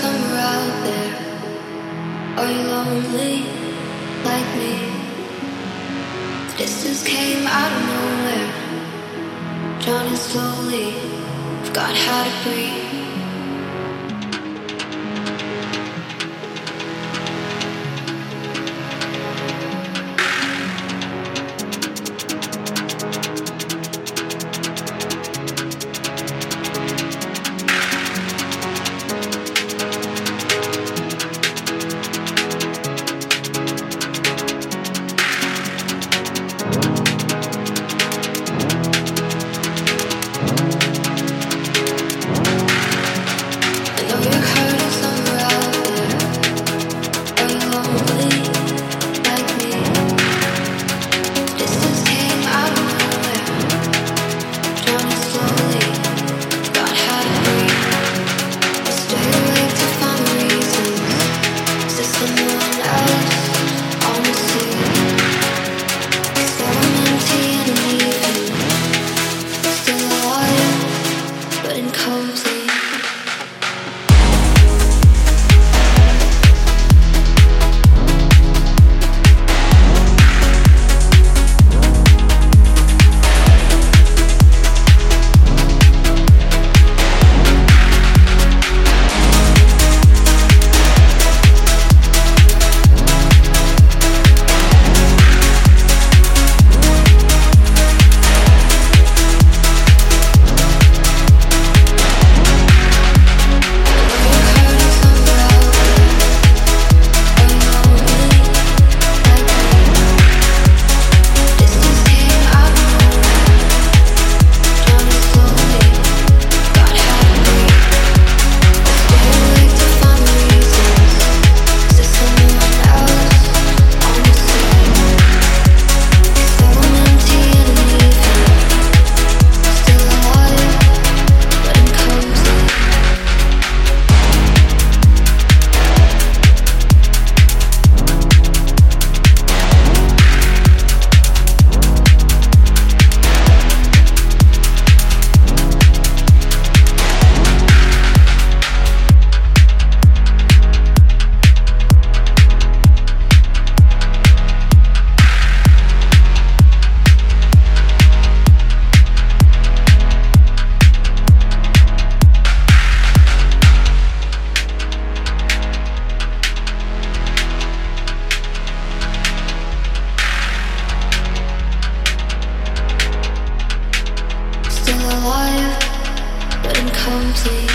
somewhere out there. Are you lonely like me? The distance came out of nowhere. Drowning slowly, forgot how to breathe. empty.